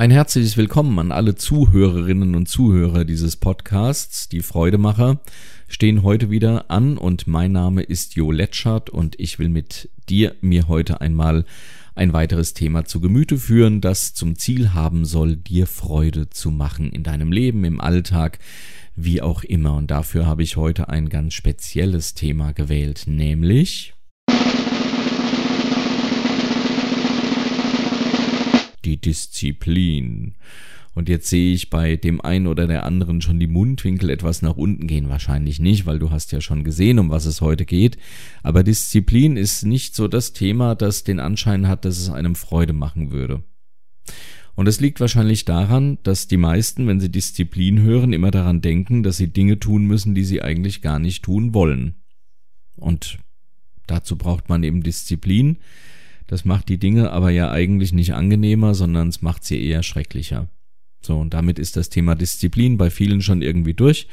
Ein herzliches Willkommen an alle Zuhörerinnen und Zuhörer dieses Podcasts. Die Freudemacher stehen heute wieder an und mein Name ist Jo Letschert und ich will mit dir mir heute einmal ein weiteres Thema zu Gemüte führen, das zum Ziel haben soll, dir Freude zu machen in deinem Leben, im Alltag, wie auch immer. Und dafür habe ich heute ein ganz spezielles Thema gewählt, nämlich die Disziplin. Und jetzt sehe ich bei dem einen oder der anderen schon die Mundwinkel etwas nach unten gehen. Wahrscheinlich nicht, weil du hast ja schon gesehen, um was es heute geht. Aber Disziplin ist nicht so das Thema, das den Anschein hat, dass es einem Freude machen würde. Und es liegt wahrscheinlich daran, dass die meisten, wenn sie Disziplin hören, immer daran denken, dass sie Dinge tun müssen, die sie eigentlich gar nicht tun wollen. Und dazu braucht man eben Disziplin. Das macht die Dinge aber ja eigentlich nicht angenehmer, sondern es macht sie eher schrecklicher. So, und damit ist das Thema Disziplin bei vielen schon irgendwie durch.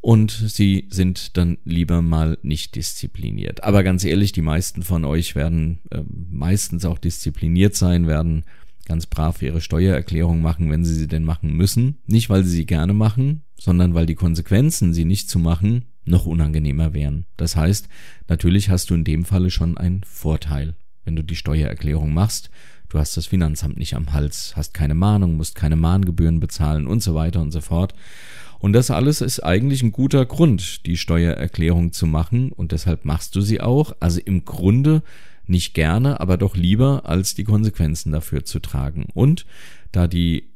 Und sie sind dann lieber mal nicht diszipliniert. Aber ganz ehrlich, die meisten von euch werden äh, meistens auch diszipliniert sein, werden ganz brav ihre Steuererklärung machen, wenn sie sie denn machen müssen. Nicht, weil sie sie gerne machen, sondern weil die Konsequenzen, sie nicht zu machen, noch unangenehmer wären. Das heißt, natürlich hast du in dem Falle schon einen Vorteil, wenn du die Steuererklärung machst du hast das Finanzamt nicht am Hals, hast keine Mahnung, musst keine Mahngebühren bezahlen und so weiter und so fort. Und das alles ist eigentlich ein guter Grund, die Steuererklärung zu machen und deshalb machst du sie auch. Also im Grunde nicht gerne, aber doch lieber, als die Konsequenzen dafür zu tragen. Und da die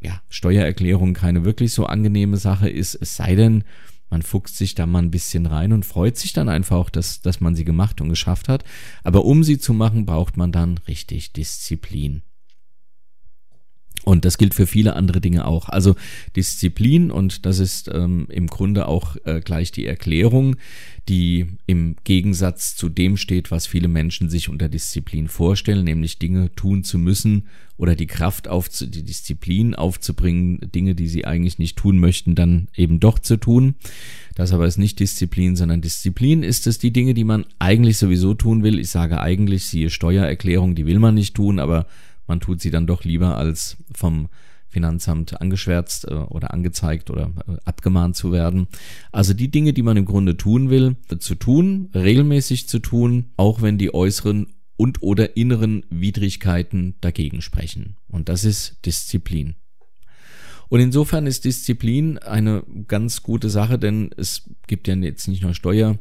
ja, Steuererklärung keine wirklich so angenehme Sache ist, es sei denn, man fuchst sich da mal ein bisschen rein und freut sich dann einfach auch, dass, dass man sie gemacht und geschafft hat. Aber um sie zu machen, braucht man dann richtig Disziplin. Und das gilt für viele andere Dinge auch. Also Disziplin, und das ist ähm, im Grunde auch äh, gleich die Erklärung, die im Gegensatz zu dem steht, was viele Menschen sich unter Disziplin vorstellen, nämlich Dinge tun zu müssen oder die Kraft auf die Disziplin aufzubringen, Dinge, die sie eigentlich nicht tun möchten, dann eben doch zu tun. Das aber ist nicht Disziplin, sondern Disziplin ist es die Dinge, die man eigentlich sowieso tun will. Ich sage eigentlich, siehe Steuererklärung, die will man nicht tun, aber man tut sie dann doch lieber als vom Finanzamt angeschwärzt äh, oder angezeigt oder äh, abgemahnt zu werden. Also die Dinge, die man im Grunde tun will, zu tun, regelmäßig zu tun, auch wenn die äußeren und oder inneren Widrigkeiten dagegen sprechen. Und das ist Disziplin. Und insofern ist Disziplin eine ganz gute Sache, denn es gibt ja jetzt nicht nur Steuer,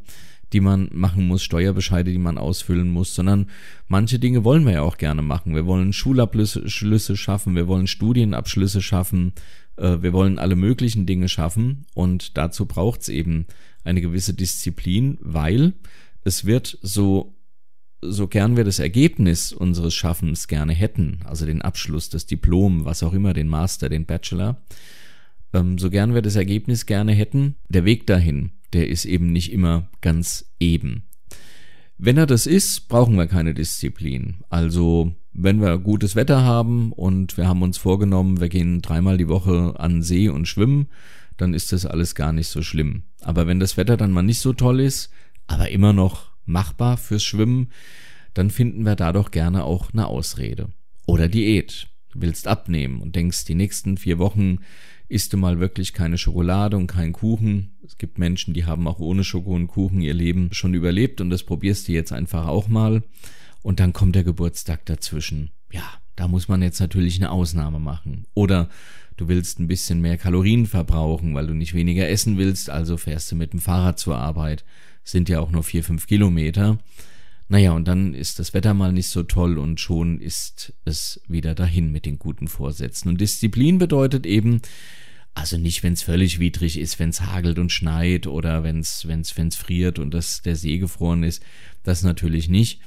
die man machen muss, Steuerbescheide, die man ausfüllen muss, sondern manche Dinge wollen wir ja auch gerne machen. Wir wollen Schulabschlüsse schaffen, wir wollen Studienabschlüsse schaffen, äh, wir wollen alle möglichen Dinge schaffen und dazu braucht es eben eine gewisse Disziplin, weil es wird so so gern wir das Ergebnis unseres Schaffens gerne hätten, also den Abschluss, das Diplom, was auch immer, den Master, den Bachelor, ähm, so gern wir das Ergebnis gerne hätten, der Weg dahin, der ist eben nicht immer ganz eben. Wenn er das ist, brauchen wir keine Disziplin. Also, wenn wir gutes Wetter haben und wir haben uns vorgenommen, wir gehen dreimal die Woche an See und schwimmen, dann ist das alles gar nicht so schlimm. Aber wenn das Wetter dann mal nicht so toll ist, aber immer noch machbar fürs Schwimmen, dann finden wir da doch gerne auch eine Ausrede. Oder Diät. Du willst abnehmen und denkst, die nächsten vier Wochen isst du mal wirklich keine Schokolade und keinen Kuchen. Es gibt Menschen, die haben auch ohne Schoko und Kuchen ihr Leben schon überlebt und das probierst du jetzt einfach auch mal. Und dann kommt der Geburtstag dazwischen. Ja, da muss man jetzt natürlich eine Ausnahme machen. Oder du willst ein bisschen mehr Kalorien verbrauchen, weil du nicht weniger essen willst, also fährst du mit dem Fahrrad zur Arbeit. Sind ja auch nur vier, fünf Kilometer. Naja, und dann ist das Wetter mal nicht so toll und schon ist es wieder dahin mit den guten Vorsätzen. Und Disziplin bedeutet eben, also nicht, wenn es völlig widrig ist, wenn es hagelt und schneit oder wenn es wenn's, wenn's friert und das, der See gefroren ist, das natürlich nicht.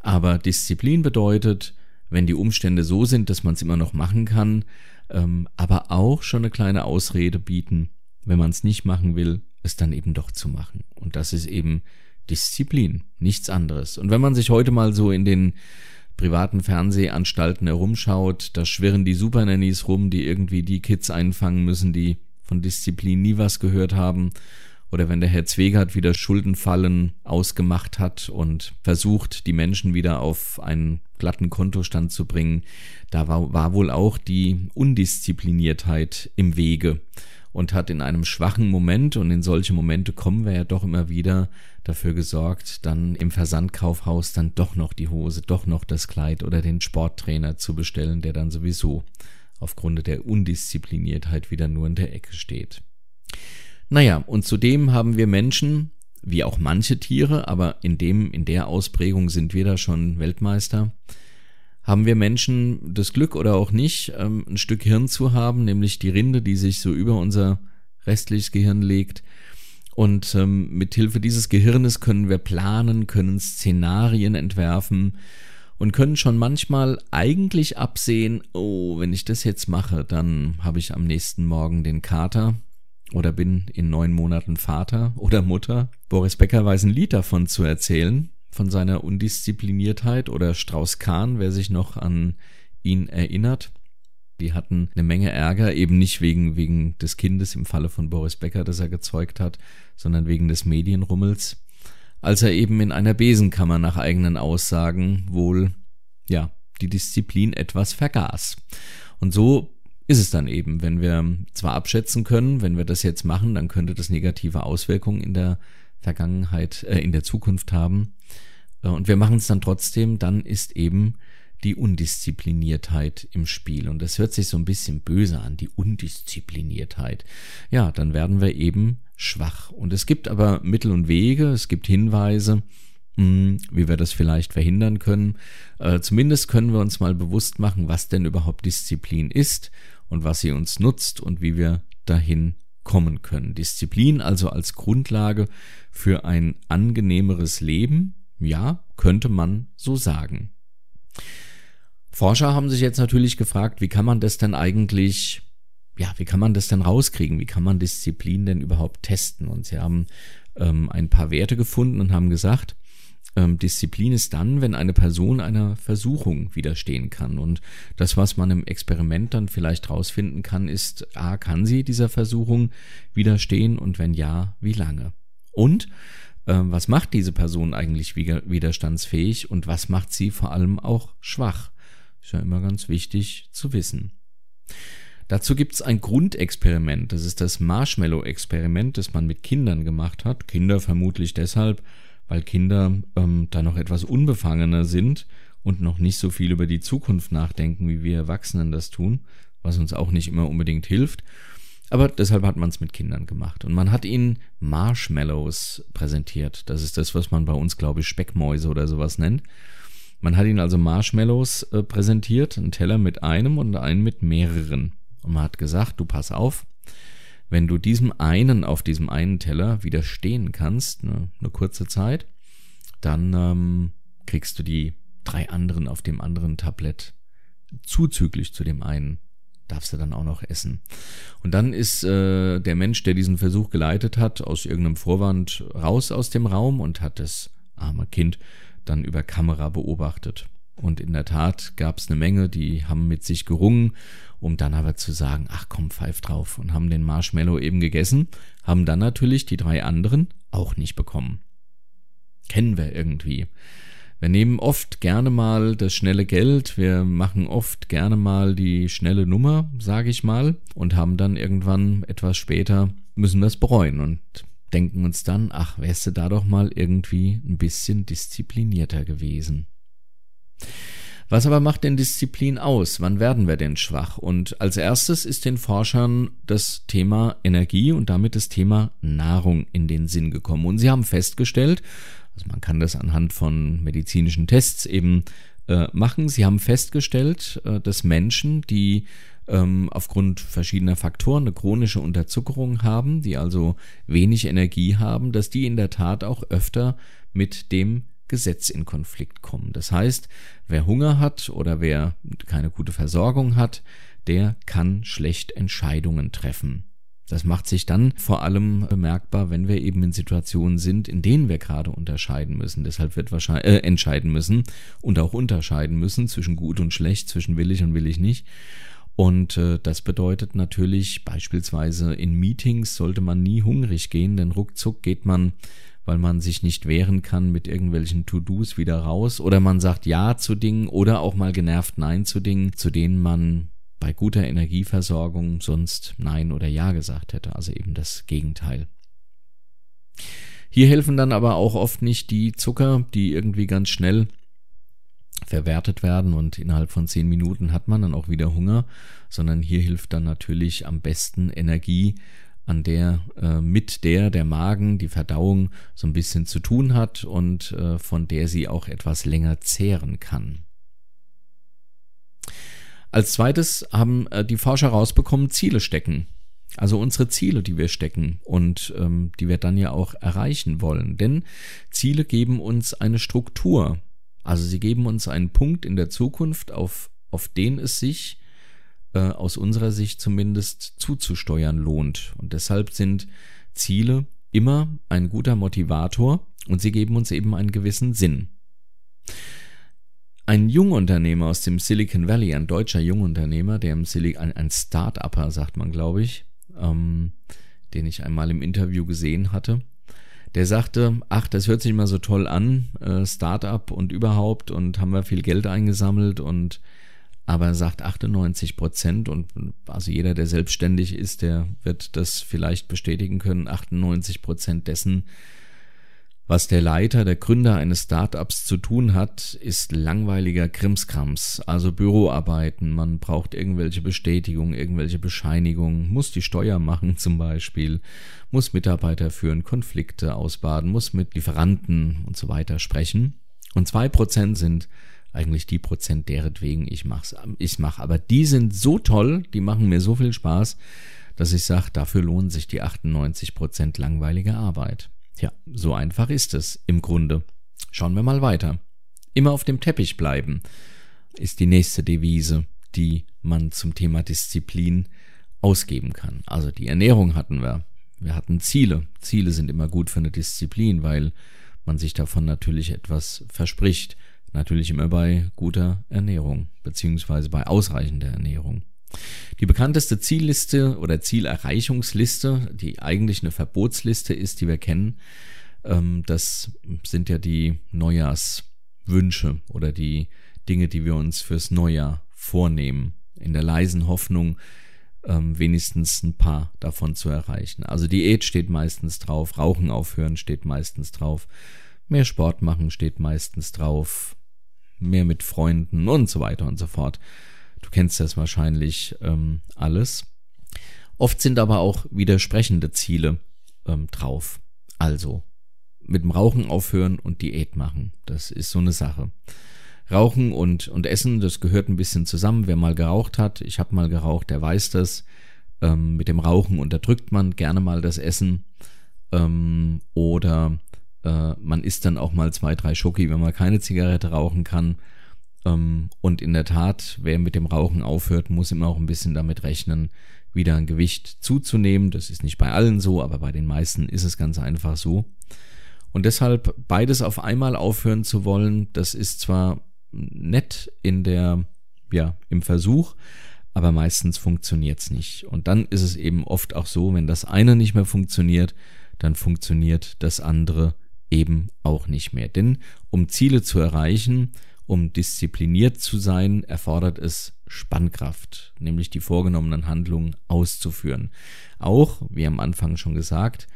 Aber Disziplin bedeutet, wenn die Umstände so sind, dass man es immer noch machen kann, ähm, aber auch schon eine kleine Ausrede bieten, wenn man es nicht machen will, es dann eben doch zu machen. Und das ist eben Disziplin, nichts anderes. Und wenn man sich heute mal so in den privaten Fernsehanstalten herumschaut, da schwirren die Supernannies rum, die irgendwie die Kids einfangen müssen, die von Disziplin nie was gehört haben. Oder wenn der Herr Zwegert wieder Schuldenfallen ausgemacht hat und versucht, die Menschen wieder auf einen glatten Kontostand zu bringen, da war, war wohl auch die Undiszipliniertheit im Wege und hat in einem schwachen Moment, und in solche Momente kommen wir ja doch immer wieder, dafür gesorgt, dann im Versandkaufhaus dann doch noch die Hose, doch noch das Kleid oder den Sporttrainer zu bestellen, der dann sowieso aufgrund der Undiszipliniertheit wieder nur in der Ecke steht. Naja, und zudem haben wir Menschen, wie auch manche Tiere, aber in dem, in der Ausprägung sind wir da schon Weltmeister, haben wir Menschen das Glück oder auch nicht, ähm, ein Stück Hirn zu haben, nämlich die Rinde, die sich so über unser restliches Gehirn legt. Und ähm, mit Hilfe dieses Gehirnes können wir planen, können Szenarien entwerfen und können schon manchmal eigentlich absehen, oh, wenn ich das jetzt mache, dann habe ich am nächsten Morgen den Kater oder bin in neun Monaten Vater oder Mutter. Boris Becker weiß ein Lied davon zu erzählen von seiner Undiszipliniertheit oder Strauß-Kahn, wer sich noch an ihn erinnert. Die hatten eine Menge Ärger, eben nicht wegen, wegen des Kindes im Falle von Boris Becker, das er gezeugt hat, sondern wegen des Medienrummels, als er eben in einer Besenkammer nach eigenen Aussagen wohl, ja, die Disziplin etwas vergaß. Und so ist es dann eben, wenn wir zwar abschätzen können, wenn wir das jetzt machen, dann könnte das negative Auswirkungen in der Vergangenheit, äh, in der Zukunft haben, äh, und wir machen es dann trotzdem, dann ist eben die Undiszipliniertheit im Spiel. Und das hört sich so ein bisschen böse an, die Undiszipliniertheit. Ja, dann werden wir eben schwach. Und es gibt aber Mittel und Wege, es gibt Hinweise, hm, wie wir das vielleicht verhindern können. Äh, zumindest können wir uns mal bewusst machen, was denn überhaupt Disziplin ist und was sie uns nutzt und wie wir dahin kommen können. Disziplin also als Grundlage für ein angenehmeres Leben, ja, könnte man so sagen. Forscher haben sich jetzt natürlich gefragt, wie kann man das denn eigentlich, ja, wie kann man das denn rauskriegen? Wie kann man Disziplin denn überhaupt testen? Und sie haben ähm, ein paar Werte gefunden und haben gesagt, ähm, Disziplin ist dann, wenn eine Person einer Versuchung widerstehen kann. Und das, was man im Experiment dann vielleicht rausfinden kann, ist, a, kann sie dieser Versuchung widerstehen und wenn ja, wie lange? Und ähm, was macht diese Person eigentlich widerstandsfähig und was macht sie vor allem auch schwach. Ist ja immer ganz wichtig zu wissen. Dazu gibt es ein Grundexperiment, das ist das Marshmallow-Experiment, das man mit Kindern gemacht hat. Kinder vermutlich deshalb, weil Kinder ähm, da noch etwas unbefangener sind und noch nicht so viel über die Zukunft nachdenken, wie wir Erwachsenen das tun, was uns auch nicht immer unbedingt hilft. Aber deshalb hat man es mit Kindern gemacht. Und man hat ihnen Marshmallows präsentiert. Das ist das, was man bei uns, glaube ich, Speckmäuse oder sowas nennt. Man hat ihnen also Marshmallows äh, präsentiert, einen Teller mit einem und einen mit mehreren. Und man hat gesagt, du pass auf, wenn du diesem einen auf diesem einen Teller widerstehen kannst, ne, eine kurze Zeit, dann ähm, kriegst du die drei anderen auf dem anderen Tablett zuzüglich zu dem einen darfst du dann auch noch essen. Und dann ist äh, der Mensch, der diesen Versuch geleitet hat, aus irgendeinem Vorwand raus aus dem Raum und hat das arme Kind dann über Kamera beobachtet. Und in der Tat gab es eine Menge, die haben mit sich gerungen, um dann aber zu sagen, ach komm, pfeif drauf und haben den Marshmallow eben gegessen, haben dann natürlich die drei anderen auch nicht bekommen. Kennen wir irgendwie. Wir nehmen oft gerne mal das schnelle Geld, wir machen oft gerne mal die schnelle Nummer, sage ich mal, und haben dann irgendwann etwas später müssen wir es bereuen und denken uns dann, ach, wärst du da doch mal irgendwie ein bisschen disziplinierter gewesen. Was aber macht denn Disziplin aus? Wann werden wir denn schwach? Und als erstes ist den Forschern das Thema Energie und damit das Thema Nahrung in den Sinn gekommen. Und sie haben festgestellt, also man kann das anhand von medizinischen Tests eben äh, machen. Sie haben festgestellt, äh, dass Menschen, die ähm, aufgrund verschiedener Faktoren eine chronische Unterzuckerung haben, die also wenig Energie haben, dass die in der Tat auch öfter mit dem Gesetz in Konflikt kommen. Das heißt, wer Hunger hat oder wer keine gute Versorgung hat, der kann schlecht Entscheidungen treffen. Das macht sich dann vor allem bemerkbar, wenn wir eben in Situationen sind, in denen wir gerade unterscheiden müssen. Deshalb wird wahrscheinlich äh, entscheiden müssen und auch unterscheiden müssen zwischen gut und schlecht, zwischen willig und willig nicht. Und äh, das bedeutet natürlich beispielsweise in Meetings sollte man nie hungrig gehen, denn ruckzuck geht man, weil man sich nicht wehren kann mit irgendwelchen To-Dos wieder raus oder man sagt Ja zu Dingen oder auch mal genervt Nein zu Dingen, zu denen man bei guter Energieversorgung sonst Nein oder Ja gesagt hätte, also eben das Gegenteil. Hier helfen dann aber auch oft nicht die Zucker, die irgendwie ganz schnell verwertet werden und innerhalb von zehn Minuten hat man dann auch wieder Hunger, sondern hier hilft dann natürlich am besten Energie, an der äh, mit der der Magen die Verdauung so ein bisschen zu tun hat und äh, von der sie auch etwas länger zehren kann. Als zweites haben äh, die Forscher rausbekommen, Ziele stecken. Also unsere Ziele, die wir stecken und ähm, die wir dann ja auch erreichen wollen. Denn Ziele geben uns eine Struktur. Also sie geben uns einen Punkt in der Zukunft, auf, auf den es sich äh, aus unserer Sicht zumindest zuzusteuern lohnt. Und deshalb sind Ziele immer ein guter Motivator und sie geben uns eben einen gewissen Sinn. Ein Jungunternehmer aus dem Silicon Valley, ein deutscher Jungunternehmer, der im Silicon, ein, Start-Upper, sagt man, glaube ich, ähm, den ich einmal im Interview gesehen hatte, der sagte, ach, das hört sich immer so toll an, äh, Startup und überhaupt und haben wir viel Geld eingesammelt und aber er sagt 98 Prozent und also jeder, der selbstständig ist, der wird das vielleicht bestätigen können, 98 Prozent dessen, was der Leiter, der Gründer eines Startups zu tun hat, ist langweiliger Krimskrams, also Büroarbeiten, man braucht irgendwelche Bestätigungen, irgendwelche Bescheinigungen, muss die Steuer machen zum Beispiel, muss Mitarbeiter führen, Konflikte ausbaden, muss mit Lieferanten und so weiter sprechen. Und zwei Prozent sind eigentlich die Prozent, deretwegen ich mach's, ich mach. Aber die sind so toll, die machen mir so viel Spaß, dass ich sage, dafür lohnen sich die 98 Prozent langweilige Arbeit. Tja, so einfach ist es im Grunde. Schauen wir mal weiter. Immer auf dem Teppich bleiben ist die nächste Devise, die man zum Thema Disziplin ausgeben kann. Also die Ernährung hatten wir. Wir hatten Ziele. Ziele sind immer gut für eine Disziplin, weil man sich davon natürlich etwas verspricht. Natürlich immer bei guter Ernährung, beziehungsweise bei ausreichender Ernährung. Die bekannteste Zielliste oder Zielerreichungsliste, die eigentlich eine Verbotsliste ist, die wir kennen, ähm, das sind ja die Neujahrswünsche oder die Dinge, die wir uns fürs Neujahr vornehmen, in der leisen Hoffnung, ähm, wenigstens ein paar davon zu erreichen. Also Diät steht meistens drauf, Rauchen aufhören steht meistens drauf, mehr Sport machen steht meistens drauf, mehr mit Freunden und so weiter und so fort. Du kennst das wahrscheinlich ähm, alles. Oft sind aber auch widersprechende Ziele ähm, drauf. Also mit dem Rauchen aufhören und Diät machen. Das ist so eine Sache. Rauchen und, und Essen, das gehört ein bisschen zusammen. Wer mal geraucht hat, ich habe mal geraucht, der weiß das. Ähm, mit dem Rauchen unterdrückt man gerne mal das Essen. Ähm, oder äh, man isst dann auch mal zwei, drei Schoki, wenn man keine Zigarette rauchen kann. Ähm, und in der Tat, wer mit dem Rauchen aufhört, muss immer auch ein bisschen damit rechnen, wieder ein Gewicht zuzunehmen. Das ist nicht bei allen so, aber bei den meisten ist es ganz einfach so. Und deshalb beides auf einmal aufhören zu wollen, das ist zwar nett in der, ja, im Versuch, aber meistens funktioniert es nicht. Und dann ist es eben oft auch so, wenn das eine nicht mehr funktioniert, dann funktioniert das andere eben auch nicht mehr. Denn um Ziele zu erreichen, um diszipliniert zu sein, erfordert es Spannkraft, nämlich die vorgenommenen Handlungen auszuführen. Auch, wie am Anfang schon gesagt,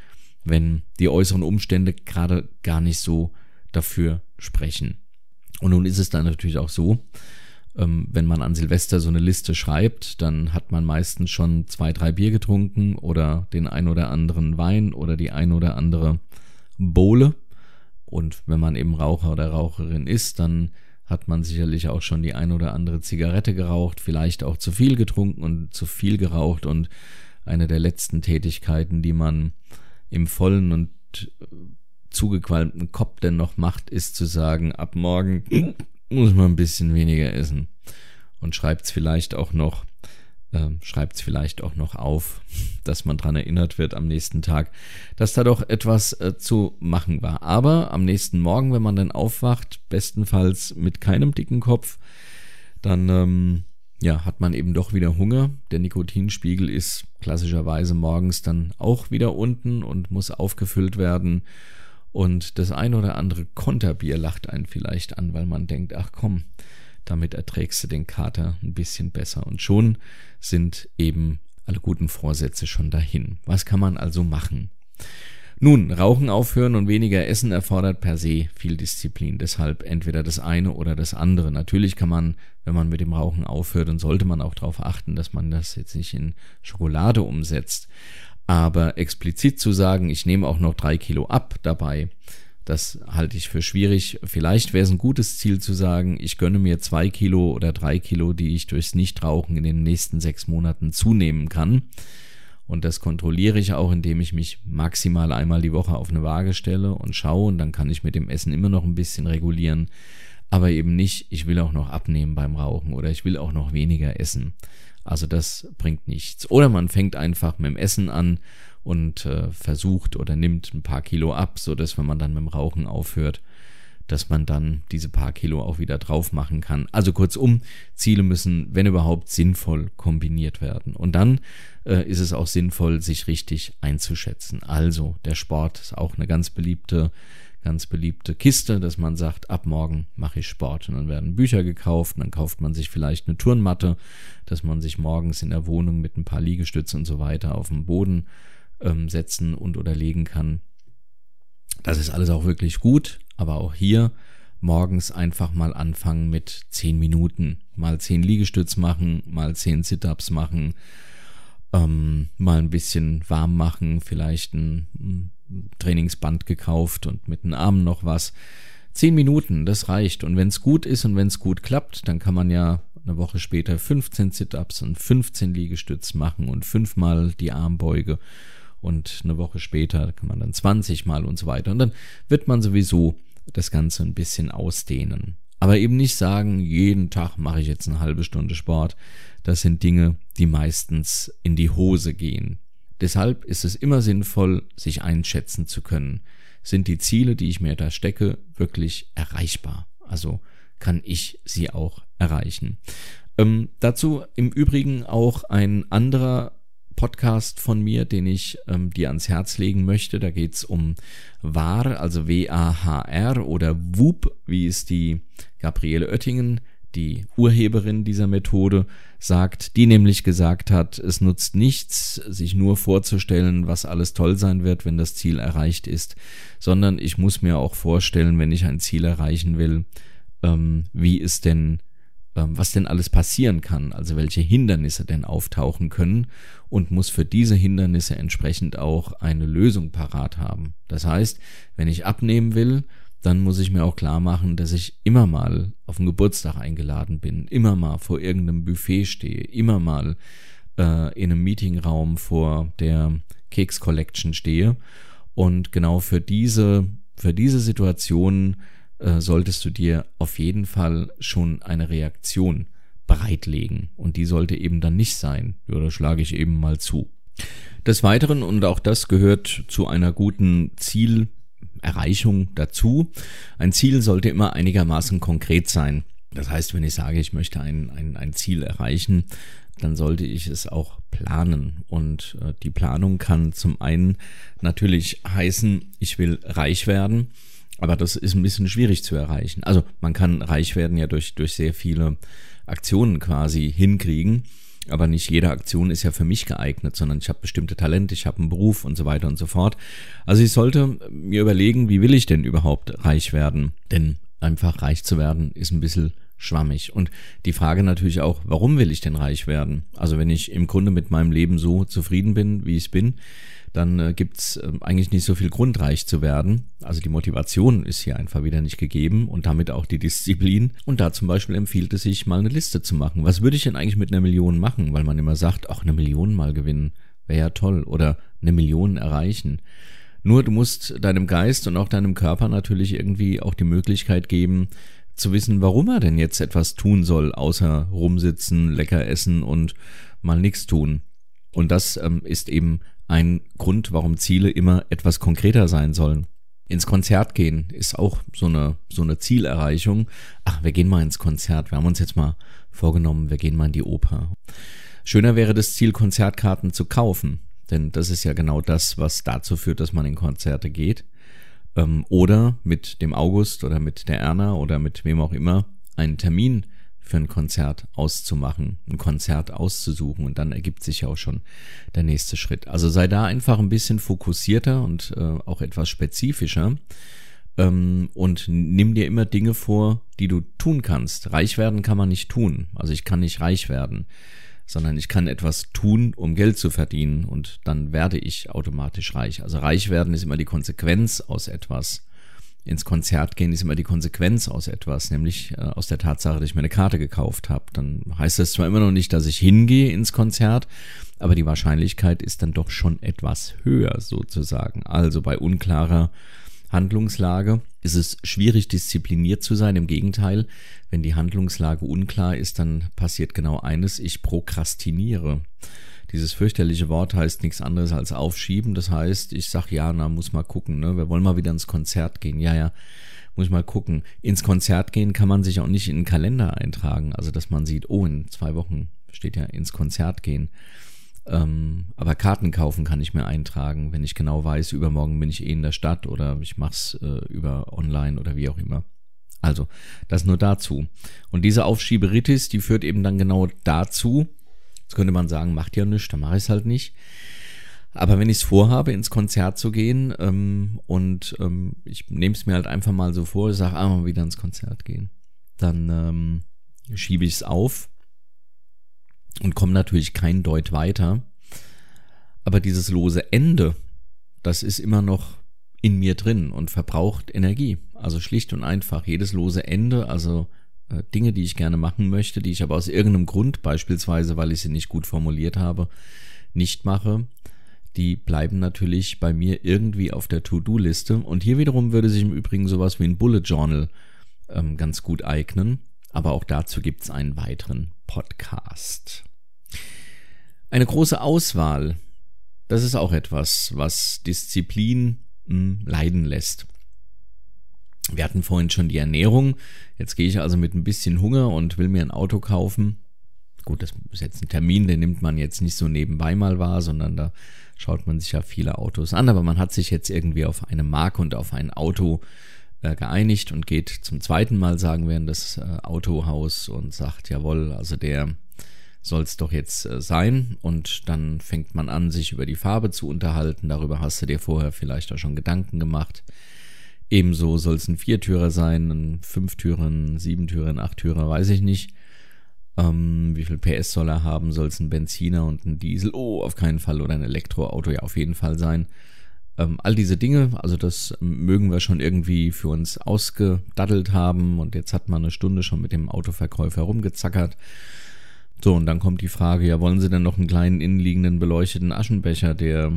wenn die äußeren Umstände gerade gar nicht so dafür sprechen. Und nun ist es dann natürlich auch so, ähm, wenn man an Silvester so eine Liste schreibt, dann hat man meistens schon zwei, drei Bier getrunken oder den ein oder anderen Wein oder die ein oder andere Bowle. Und wenn man eben Raucher oder Raucherin ist, dann hat man sicherlich auch schon die ein oder andere Zigarette geraucht, vielleicht auch zu viel getrunken und zu viel geraucht und eine der letzten Tätigkeiten, die man im vollen und äh, zugequalmten Kopf denn noch macht, ist zu sagen, ab morgen muss man ein bisschen weniger essen und schreibt es vielleicht auch noch äh, schreibt es vielleicht auch noch auf, dass man dran erinnert wird am nächsten Tag, dass da doch etwas äh, zu machen war. Aber am nächsten Morgen, wenn man dann aufwacht, bestenfalls mit keinem dicken Kopf, dann ähm, ja, hat man eben doch wieder Hunger. Der Nikotinspiegel ist klassischerweise morgens dann auch wieder unten und muss aufgefüllt werden. Und das ein oder andere Konterbier lacht einen vielleicht an, weil man denkt, ach komm, damit erträgst du den Kater ein bisschen besser. Und schon sind eben alle guten Vorsätze schon dahin. Was kann man also machen? Nun, Rauchen aufhören und weniger essen erfordert per se viel Disziplin. Deshalb entweder das eine oder das andere. Natürlich kann man, wenn man mit dem Rauchen aufhört, und sollte man auch darauf achten, dass man das jetzt nicht in Schokolade umsetzt. Aber explizit zu sagen, ich nehme auch noch drei Kilo ab dabei, das halte ich für schwierig. Vielleicht wäre es ein gutes Ziel zu sagen, ich gönne mir zwei Kilo oder drei Kilo, die ich durchs Nichtrauchen in den nächsten sechs Monaten zunehmen kann. Und das kontrolliere ich auch, indem ich mich maximal einmal die Woche auf eine Waage stelle und schaue. Und dann kann ich mit dem Essen immer noch ein bisschen regulieren. Aber eben nicht, ich will auch noch abnehmen beim Rauchen oder ich will auch noch weniger essen. Also das bringt nichts. Oder man fängt einfach mit dem Essen an und äh, versucht oder nimmt ein paar Kilo ab, so dass wenn man dann mit dem Rauchen aufhört, dass man dann diese paar Kilo auch wieder drauf machen kann. Also kurzum, Ziele müssen, wenn überhaupt, sinnvoll kombiniert werden. Und dann äh, ist es auch sinnvoll, sich richtig einzuschätzen. Also der Sport ist auch eine ganz beliebte ganz beliebte Kiste, dass man sagt, ab morgen mache ich Sport. Und dann werden Bücher gekauft, dann kauft man sich vielleicht eine Turnmatte, dass man sich morgens in der Wohnung mit ein paar Liegestützen und so weiter auf den Boden ähm, setzen und oder legen kann. Das ist alles auch wirklich gut, aber auch hier morgens einfach mal anfangen mit zehn Minuten. Mal zehn Liegestütz machen, mal zehn Sit-Ups machen, ähm, mal ein bisschen warm machen, vielleicht ein, Trainingsband gekauft und mit den Armen noch was. Zehn Minuten, das reicht. Und wenn es gut ist und wenn es gut klappt, dann kann man ja eine Woche später 15 Sit-Ups und 15 Liegestütz machen und fünfmal die Armbeuge und eine Woche später kann man dann 20 Mal und so weiter. Und dann wird man sowieso das Ganze ein bisschen ausdehnen. Aber eben nicht sagen, jeden Tag mache ich jetzt eine halbe Stunde Sport. Das sind Dinge, die meistens in die Hose gehen. Deshalb ist es immer sinnvoll, sich einschätzen zu können. Sind die Ziele, die ich mir da stecke, wirklich erreichbar? Also kann ich sie auch erreichen. Ähm, dazu im Übrigen auch ein anderer Podcast von mir, den ich ähm, dir ans Herz legen möchte. Da geht es um WAR, also W-A-H-R oder WUP, wie es die Gabriele Oettingen, die Urheberin dieser Methode, sagt, die nämlich gesagt hat, es nutzt nichts, sich nur vorzustellen, was alles toll sein wird, wenn das Ziel erreicht ist, sondern ich muss mir auch vorstellen, wenn ich ein Ziel erreichen will, ähm, wie es denn was denn alles passieren kann, also welche Hindernisse denn auftauchen können und muss für diese Hindernisse entsprechend auch eine Lösung parat haben. Das heißt, wenn ich abnehmen will, dann muss ich mir auch klar machen, dass ich immer mal auf den Geburtstag eingeladen bin, immer mal vor irgendeinem Buffet stehe, immer mal äh, in einem Meetingraum vor der Keks Collection stehe. Und genau für diese, für diese Situationen äh, solltest du dir auf jeden Fall schon eine Reaktion bereitlegen. Und die sollte eben dann nicht sein. Da schlage ich eben mal zu. Des Weiteren, und auch das gehört zu einer guten Zielerreichung dazu, ein Ziel sollte immer einigermaßen konkret sein. Das heißt, wenn ich sage, ich möchte ein, ein, ein Ziel erreichen, dann sollte ich es auch planen. Und äh, die Planung kann zum einen natürlich heißen, ich will reich werden. Aber das ist ein bisschen schwierig zu erreichen. Also man kann reich werden ja durch, durch sehr viele Aktionen quasi hinkriegen. Aber nicht jede Aktion ist ja für mich geeignet, sondern ich habe bestimmte Talente, ich habe einen Beruf und so weiter und so fort. Also ich sollte mir überlegen, wie will ich denn überhaupt reich werden? Denn einfach reich zu werden ist ein bisschen schwammig. Und die Frage natürlich auch, warum will ich denn reich werden? Also wenn ich im Grunde mit meinem Leben so zufrieden bin, wie ich bin, dann äh, gibt's äh, eigentlich nicht so viel Grund, reich zu werden. Also die Motivation ist hier einfach wieder nicht gegeben und damit auch die Disziplin. Und da zum Beispiel empfiehlt es sich, mal eine Liste zu machen. Was würde ich denn eigentlich mit einer Million machen? Weil man immer sagt, ach, eine Million mal gewinnen, wäre ja toll. Oder eine Million erreichen. Nur du musst deinem Geist und auch deinem Körper natürlich irgendwie auch die Möglichkeit geben, zu wissen, warum er denn jetzt etwas tun soll, außer rumsitzen, lecker essen und mal nichts tun. Und das ähm, ist eben ein Grund, warum Ziele immer etwas konkreter sein sollen. Ins Konzert gehen ist auch so eine, so eine Zielerreichung. Ach, wir gehen mal ins Konzert. Wir haben uns jetzt mal vorgenommen, wir gehen mal in die Oper. Schöner wäre das Ziel, Konzertkarten zu kaufen. Denn das ist ja genau das, was dazu führt, dass man in Konzerte geht. Ähm, oder mit dem August oder mit der Erna oder mit wem auch immer einen Termin für ein Konzert auszumachen, ein Konzert auszusuchen und dann ergibt sich ja auch schon der nächste Schritt. Also sei da einfach ein bisschen fokussierter und äh, auch etwas spezifischer ähm, und nimm dir immer Dinge vor, die du tun kannst. Reich werden kann man nicht tun. Also ich kann nicht reich werden, sondern ich kann etwas tun, um Geld zu verdienen und dann werde ich automatisch reich. Also reich werden ist immer die Konsequenz aus etwas ins Konzert gehen ist immer die Konsequenz aus etwas, nämlich äh, aus der Tatsache, dass ich meine Karte gekauft habe. Dann heißt das zwar immer noch nicht, dass ich hingehe ins Konzert, aber die Wahrscheinlichkeit ist dann doch schon etwas höher sozusagen. Also bei unklarer Handlungslage ist es schwierig, diszipliniert zu sein. Im Gegenteil, wenn die Handlungslage unklar ist, dann passiert genau eines, ich prokrastiniere. Dieses fürchterliche Wort heißt nichts anderes als aufschieben. Das heißt, ich sag ja, na, muss mal gucken, ne? Wir wollen mal wieder ins Konzert gehen. Ja, ja, muss ich mal gucken. Ins Konzert gehen kann man sich auch nicht in den Kalender eintragen. Also, dass man sieht, oh, in zwei Wochen steht ja ins Konzert gehen. Ähm, aber Karten kaufen kann ich mir eintragen, wenn ich genau weiß, übermorgen bin ich eh in der Stadt oder ich mach's äh, über online oder wie auch immer. Also, das nur dazu. Und diese Aufschieberitis, die führt eben dann genau dazu, Jetzt könnte man sagen, macht ja nichts, dann mache ich es halt nicht. Aber wenn ich es vorhabe, ins Konzert zu gehen ähm, und ähm, ich nehme es mir halt einfach mal so vor, ich sage, ah, mal wieder ins Konzert gehen, dann ähm, schiebe ich es auf und komme natürlich kein Deut weiter. Aber dieses lose Ende, das ist immer noch in mir drin und verbraucht Energie. Also schlicht und einfach. Jedes lose Ende, also Dinge, die ich gerne machen möchte, die ich aber aus irgendeinem Grund, beispielsweise weil ich sie nicht gut formuliert habe, nicht mache, die bleiben natürlich bei mir irgendwie auf der To-Do-Liste. Und hier wiederum würde sich im Übrigen sowas wie ein Bullet Journal ähm, ganz gut eignen. Aber auch dazu gibt es einen weiteren Podcast. Eine große Auswahl, das ist auch etwas, was Disziplin mh, hm, leiden lässt. Wir hatten vorhin schon die Ernährung. Jetzt gehe ich also mit ein bisschen Hunger und will mir ein Auto kaufen. Gut, das ist jetzt ein Termin, den nimmt man jetzt nicht so nebenbei mal wahr, sondern da schaut man sich ja viele Autos an. Aber man hat sich jetzt irgendwie auf eine Marke und auf ein Auto äh, geeinigt und geht zum zweiten Mal, sagen wir, in das äh, Autohaus und sagt, jawohl, also der soll es doch jetzt äh, sein. Und dann fängt man an, sich über die Farbe zu unterhalten. Darüber hast du dir vorher vielleicht auch schon Gedanken gemacht. Ebenso soll es ein Viertürer sein, ein Fünftürer, ein Siebentürer, ein Achttürer, weiß ich nicht. Ähm, wie viel PS soll er haben? Soll es ein Benziner und ein Diesel? Oh, auf keinen Fall. Oder ein Elektroauto, ja, auf jeden Fall sein. Ähm, all diese Dinge, also das mögen wir schon irgendwie für uns ausgedaddelt haben. Und jetzt hat man eine Stunde schon mit dem Autoverkäufer rumgezackert. So, und dann kommt die Frage, ja, wollen Sie denn noch einen kleinen innenliegenden beleuchteten Aschenbecher, der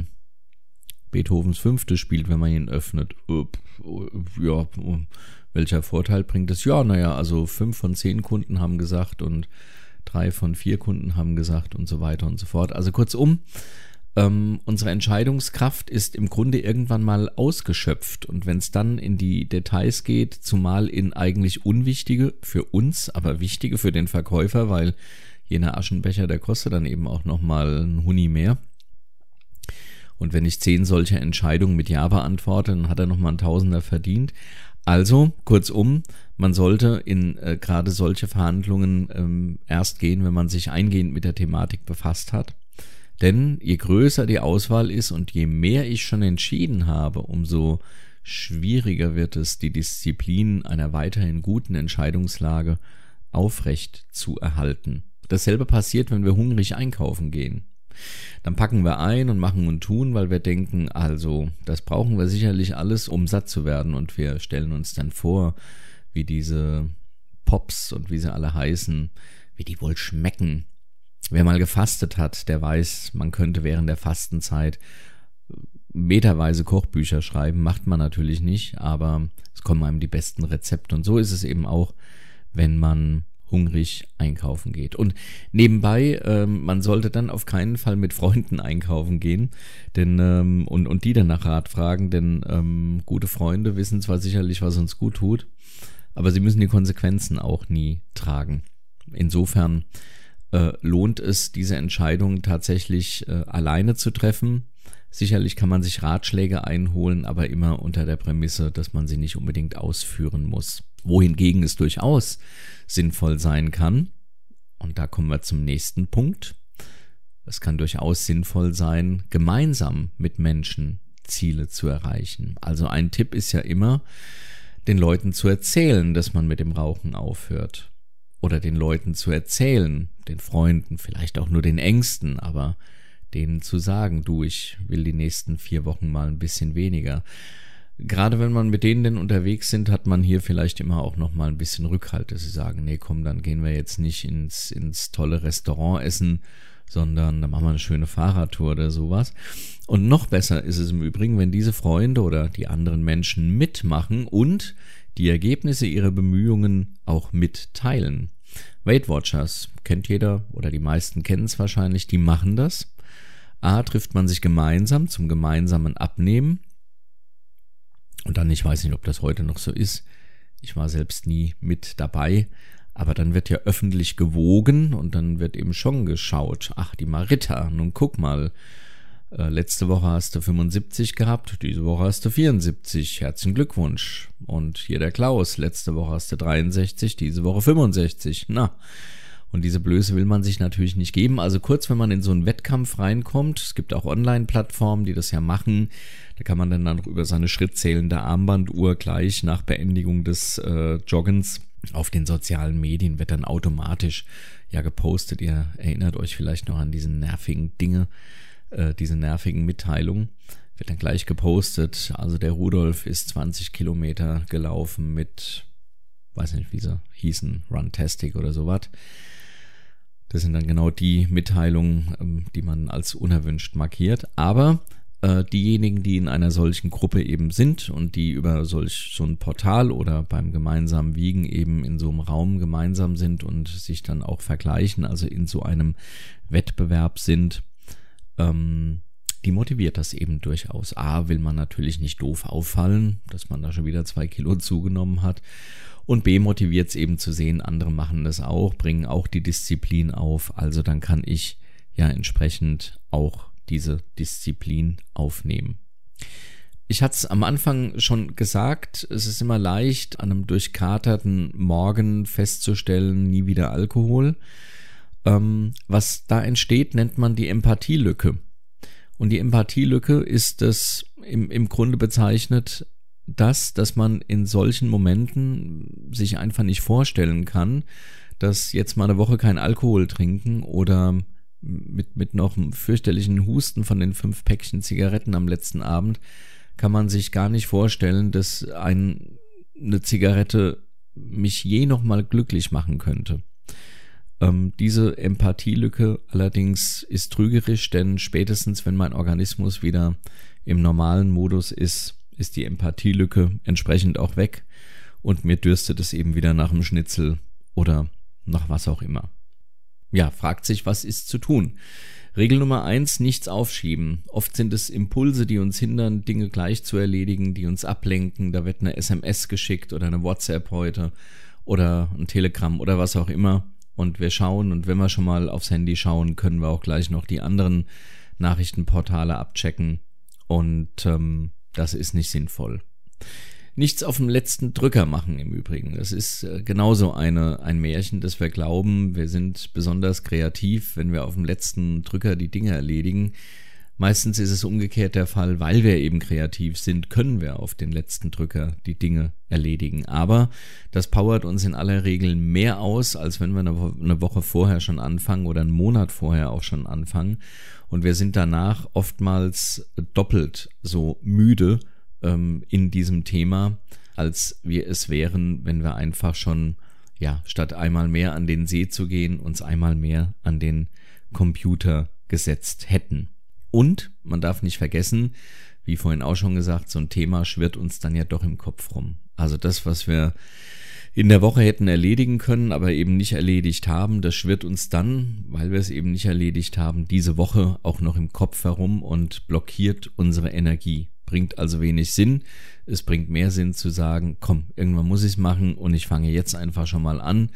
Beethovens Fünfte spielt, wenn man ihn öffnet. Ja, welcher Vorteil bringt es? Ja, naja, also fünf von zehn Kunden haben gesagt und drei von vier Kunden haben gesagt und so weiter und so fort. Also kurzum, ähm, unsere Entscheidungskraft ist im Grunde irgendwann mal ausgeschöpft. Und wenn es dann in die Details geht, zumal in eigentlich unwichtige für uns, aber wichtige für den Verkäufer, weil jener Aschenbecher, der kostet dann eben auch nochmal ein Huni mehr. Und wenn ich zehn solcher Entscheidungen mit Ja beantworte, dann hat er nochmal einen Tausender verdient. Also, kurzum, man sollte in äh, gerade solche Verhandlungen ähm, erst gehen, wenn man sich eingehend mit der Thematik befasst hat. Denn je größer die Auswahl ist und je mehr ich schon entschieden habe, umso schwieriger wird es, die Disziplin einer weiterhin guten Entscheidungslage aufrecht zu erhalten. Dasselbe passiert, wenn wir hungrig einkaufen gehen. Dann packen wir ein und machen und tun, weil wir denken, also, das brauchen wir sicherlich alles, um satt zu werden. Und wir stellen uns dann vor, wie diese Pops und wie sie alle heißen, wie die wohl schmecken. Wer mal gefastet hat, der weiß, man könnte während der Fastenzeit meterweise Kochbücher schreiben, macht man natürlich nicht, aber es kommen einem die besten Rezepte. Und so ist es eben auch, wenn man hungrig einkaufen geht. Und nebenbei, ähm, man sollte dann auf keinen Fall mit Freunden einkaufen gehen, denn ähm, und, und die dann nach Rat fragen, denn ähm, gute Freunde wissen zwar sicherlich, was uns gut tut, aber sie müssen die Konsequenzen auch nie tragen. Insofern äh, lohnt es, diese Entscheidung tatsächlich äh, alleine zu treffen. Sicherlich kann man sich Ratschläge einholen, aber immer unter der Prämisse, dass man sie nicht unbedingt ausführen muss. Wohingegen es durchaus sinnvoll sein kann, und da kommen wir zum nächsten Punkt, es kann durchaus sinnvoll sein, gemeinsam mit Menschen Ziele zu erreichen. Also ein Tipp ist ja immer, den Leuten zu erzählen, dass man mit dem Rauchen aufhört. Oder den Leuten zu erzählen, den Freunden, vielleicht auch nur den Ängsten, aber denen zu sagen, du, ich will die nächsten vier Wochen mal ein bisschen weniger. Gerade wenn man mit denen denn unterwegs sind, hat man hier vielleicht immer auch noch mal ein bisschen Rückhalt, dass sie sagen, nee, komm, dann gehen wir jetzt nicht ins, ins tolle Restaurant essen, sondern dann machen wir eine schöne Fahrradtour oder sowas. Und noch besser ist es im Übrigen, wenn diese Freunde oder die anderen Menschen mitmachen und die Ergebnisse ihrer Bemühungen auch mitteilen. Weight Watchers kennt jeder oder die meisten kennen es wahrscheinlich, die machen das. A, trifft man sich gemeinsam zum gemeinsamen Abnehmen. Und dann, ich weiß nicht, ob das heute noch so ist, ich war selbst nie mit dabei, aber dann wird ja öffentlich gewogen und dann wird eben schon geschaut, ach, die Marita, nun guck mal, äh, letzte Woche hast du 75 gehabt, diese Woche hast du 74. Herzlichen Glückwunsch. Und hier der Klaus, letzte Woche hast du 63, diese Woche 65. Na. Und diese Blöße will man sich natürlich nicht geben. Also kurz, wenn man in so einen Wettkampf reinkommt, es gibt auch Online-Plattformen, die das ja machen, da kann man dann, dann über seine schrittzählende Armbanduhr gleich nach Beendigung des äh, Joggens auf den sozialen Medien wird dann automatisch ja gepostet. Ihr erinnert euch vielleicht noch an diese nervigen Dinge, äh, diese nervigen Mitteilungen. Wird dann gleich gepostet. Also der Rudolf ist 20 Kilometer gelaufen mit, weiß nicht, wie sie hießen, Runtastic oder sowas. Das sind dann genau die Mitteilungen, ähm, die man als unerwünscht markiert. Aber äh, diejenigen, die in einer solchen Gruppe eben sind und die über solch so ein Portal oder beim gemeinsamen Wiegen eben in so einem Raum gemeinsam sind und sich dann auch vergleichen, also in so einem Wettbewerb sind, ähm, die motiviert das eben durchaus. A, will man natürlich nicht doof auffallen, dass man da schon wieder zwei Kilo zugenommen hat. Und B, motiviert es eben zu sehen, andere machen das auch, bringen auch die Disziplin auf. Also dann kann ich ja entsprechend auch diese Disziplin aufnehmen. Ich hatte es am Anfang schon gesagt, es ist immer leicht, an einem durchkaterten Morgen festzustellen, nie wieder Alkohol. Ähm, was da entsteht, nennt man die Empathielücke. Und die Empathielücke ist das im, im Grunde bezeichnet das, dass man in solchen Momenten sich einfach nicht vorstellen kann, dass jetzt mal eine Woche kein Alkohol trinken oder mit, mit noch einem fürchterlichen Husten von den fünf Päckchen Zigaretten am letzten Abend kann man sich gar nicht vorstellen, dass ein, eine Zigarette mich je noch mal glücklich machen könnte. Ähm, diese Empathielücke allerdings ist trügerisch, denn spätestens wenn mein Organismus wieder im normalen Modus ist, ist die Empathielücke entsprechend auch weg und mir dürstet es eben wieder nach dem Schnitzel oder nach was auch immer. Ja, fragt sich, was ist zu tun? Regel Nummer eins, nichts aufschieben. Oft sind es Impulse, die uns hindern, Dinge gleich zu erledigen, die uns ablenken. Da wird eine SMS geschickt oder eine WhatsApp heute oder ein Telegramm oder was auch immer und wir schauen und wenn wir schon mal aufs Handy schauen, können wir auch gleich noch die anderen Nachrichtenportale abchecken und ähm, das ist nicht sinnvoll. Nichts auf dem letzten Drücker machen im Übrigen. Das ist äh, genauso eine, ein Märchen, dass wir glauben, wir sind besonders kreativ, wenn wir auf dem letzten Drücker die Dinge erledigen. Meistens ist es umgekehrt der Fall, weil wir eben kreativ sind, können wir auf den letzten Drücker die Dinge erledigen. Aber das powert uns in aller Regel mehr aus, als wenn wir eine Woche vorher schon anfangen oder einen Monat vorher auch schon anfangen. Und wir sind danach oftmals doppelt so müde ähm, in diesem Thema, als wir es wären, wenn wir einfach schon, ja, statt einmal mehr an den See zu gehen, uns einmal mehr an den Computer gesetzt hätten. Und man darf nicht vergessen, wie vorhin auch schon gesagt, so ein Thema schwirrt uns dann ja doch im Kopf rum. Also das, was wir in der Woche hätten erledigen können, aber eben nicht erledigt haben. Das schwirrt uns dann, weil wir es eben nicht erledigt haben, diese Woche auch noch im Kopf herum und blockiert unsere Energie. Bringt also wenig Sinn. Es bringt mehr Sinn zu sagen, komm, irgendwann muss ich es machen und ich fange jetzt einfach schon mal an.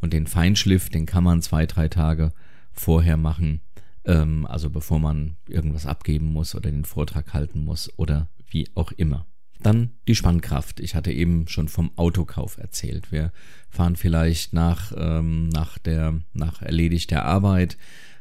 Und den Feinschliff, den kann man zwei, drei Tage vorher machen. Ähm, also bevor man irgendwas abgeben muss oder den Vortrag halten muss oder wie auch immer. Dann die Spannkraft. Ich hatte eben schon vom Autokauf erzählt. Wir fahren vielleicht nach, ähm, nach der, nach erledigter Arbeit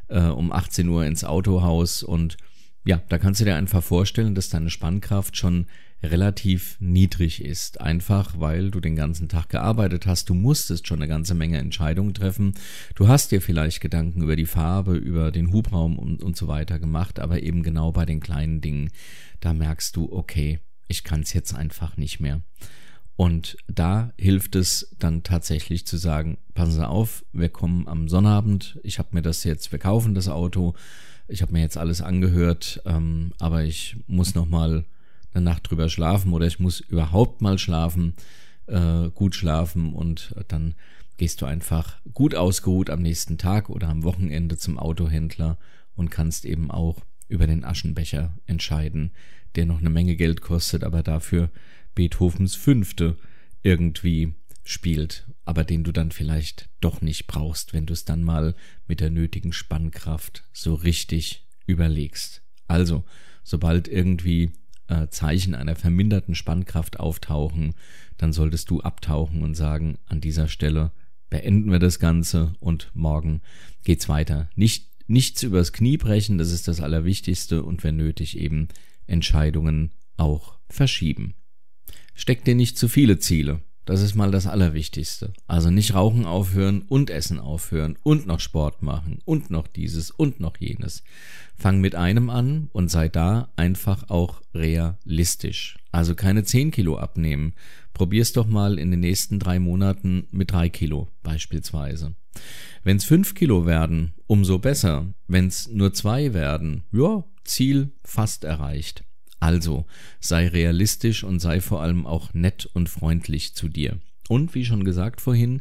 äh, um 18 Uhr ins Autohaus und ja, da kannst du dir einfach vorstellen, dass deine Spannkraft schon relativ niedrig ist. Einfach weil du den ganzen Tag gearbeitet hast. Du musstest schon eine ganze Menge Entscheidungen treffen. Du hast dir vielleicht Gedanken über die Farbe, über den Hubraum und, und so weiter gemacht, aber eben genau bei den kleinen Dingen, da merkst du, okay, ich kann es jetzt einfach nicht mehr. Und da hilft es dann tatsächlich zu sagen, passen Sie auf, wir kommen am Sonnabend, ich habe mir das jetzt, wir kaufen das Auto, ich habe mir jetzt alles angehört, ähm, aber ich muss noch mal eine Nacht drüber schlafen oder ich muss überhaupt mal schlafen, äh, gut schlafen und dann gehst du einfach gut ausgeruht am nächsten Tag oder am Wochenende zum Autohändler und kannst eben auch über den Aschenbecher entscheiden, der noch eine Menge Geld kostet, aber dafür Beethovens Fünfte irgendwie spielt, aber den du dann vielleicht doch nicht brauchst, wenn du es dann mal mit der nötigen Spannkraft so richtig überlegst. Also, sobald irgendwie äh, Zeichen einer verminderten Spannkraft auftauchen, dann solltest du abtauchen und sagen, an dieser Stelle beenden wir das Ganze und morgen geht's weiter. Nicht, nichts übers Knie brechen, das ist das Allerwichtigste und wenn nötig eben Entscheidungen auch verschieben. Steck dir nicht zu viele Ziele. Das ist mal das Allerwichtigste. Also nicht rauchen aufhören und essen aufhören und noch Sport machen und noch dieses und noch jenes. Fang mit einem an und sei da einfach auch realistisch. Also keine 10 Kilo abnehmen. Probier's doch mal in den nächsten drei Monaten mit drei Kilo beispielsweise. Wenn's fünf Kilo werden, umso besser. Wenn's nur zwei werden, ja, Ziel fast erreicht. Also sei realistisch und sei vor allem auch nett und freundlich zu dir. Und wie schon gesagt vorhin,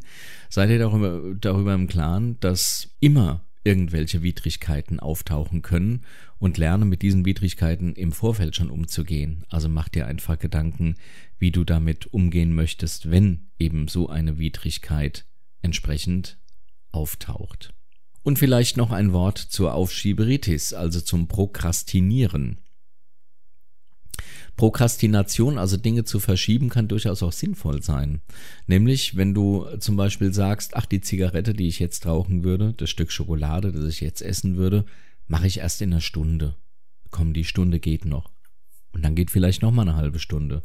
sei dir darüber, darüber im Klaren, dass immer irgendwelche Widrigkeiten auftauchen können und lerne mit diesen Widrigkeiten im Vorfeld schon umzugehen. Also mach dir einfach Gedanken, wie du damit umgehen möchtest, wenn eben so eine Widrigkeit entsprechend auftaucht. Und vielleicht noch ein Wort zur Aufschieberitis, also zum Prokrastinieren. Prokrastination, also Dinge zu verschieben, kann durchaus auch sinnvoll sein. Nämlich, wenn du zum Beispiel sagst, ach, die Zigarette, die ich jetzt rauchen würde, das Stück Schokolade, das ich jetzt essen würde, mache ich erst in einer Stunde. Komm, die Stunde geht noch. Und dann geht vielleicht noch mal eine halbe Stunde.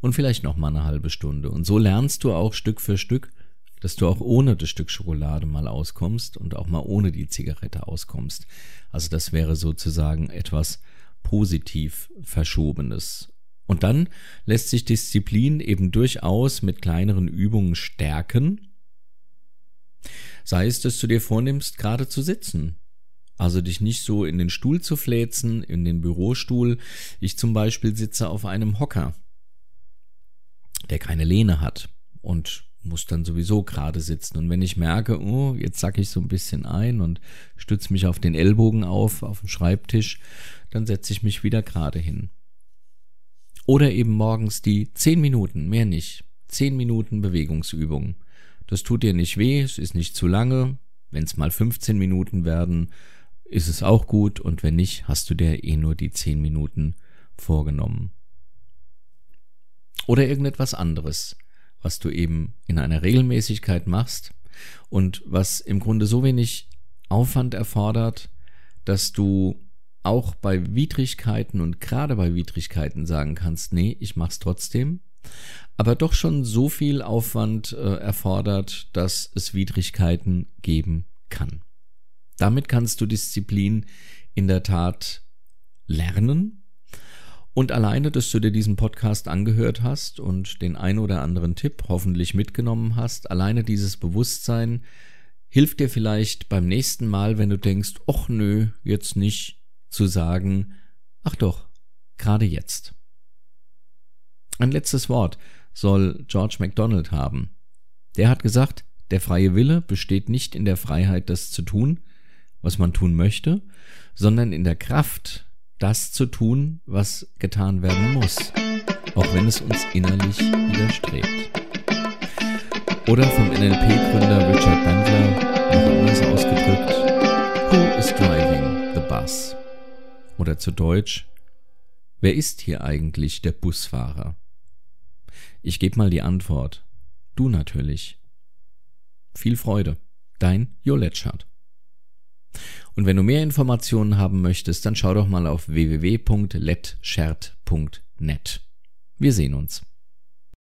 Und vielleicht noch mal eine halbe Stunde. Und so lernst du auch Stück für Stück, dass du auch ohne das Stück Schokolade mal auskommst und auch mal ohne die Zigarette auskommst. Also das wäre sozusagen etwas, positiv Verschobenes. Und dann lässt sich Disziplin eben durchaus mit kleineren Übungen stärken. Sei es, dass du dir vornimmst, gerade zu sitzen. Also dich nicht so in den Stuhl zu fläzen, in den Bürostuhl. Ich zum Beispiel sitze auf einem Hocker, der keine Lehne hat und muss dann sowieso gerade sitzen. Und wenn ich merke, oh, jetzt sack ich so ein bisschen ein und stütze mich auf den Ellbogen auf, auf dem Schreibtisch, dann setze ich mich wieder gerade hin. Oder eben morgens die zehn Minuten, mehr nicht, zehn Minuten Bewegungsübung. Das tut dir nicht weh, es ist nicht zu lange. Wenn es mal 15 Minuten werden, ist es auch gut und wenn nicht, hast du dir eh nur die zehn Minuten vorgenommen. Oder irgendetwas anderes, was du eben in einer Regelmäßigkeit machst und was im Grunde so wenig Aufwand erfordert, dass du auch bei Widrigkeiten und gerade bei Widrigkeiten sagen kannst, nee, ich mach's trotzdem, aber doch schon so viel Aufwand äh, erfordert, dass es Widrigkeiten geben kann. Damit kannst du Disziplin in der Tat lernen. Und alleine, dass du dir diesen Podcast angehört hast und den ein oder anderen Tipp hoffentlich mitgenommen hast, alleine dieses Bewusstsein hilft dir vielleicht beim nächsten Mal, wenn du denkst, ach nö, jetzt nicht, zu sagen, ach doch, gerade jetzt. Ein letztes Wort soll George MacDonald haben. Der hat gesagt, der freie Wille besteht nicht in der Freiheit, das zu tun, was man tun möchte, sondern in der Kraft, das zu tun, was getan werden muss, auch wenn es uns innerlich widerstrebt. Oder vom NLP-Gründer Richard Bandler noch anders ausgedrückt, Who is driving the bus? Oder zu Deutsch, wer ist hier eigentlich der Busfahrer? Ich gebe mal die Antwort. Du natürlich. Viel Freude. Dein Jo Letschert. Und wenn du mehr Informationen haben möchtest, dann schau doch mal auf www.letschert.net. Wir sehen uns.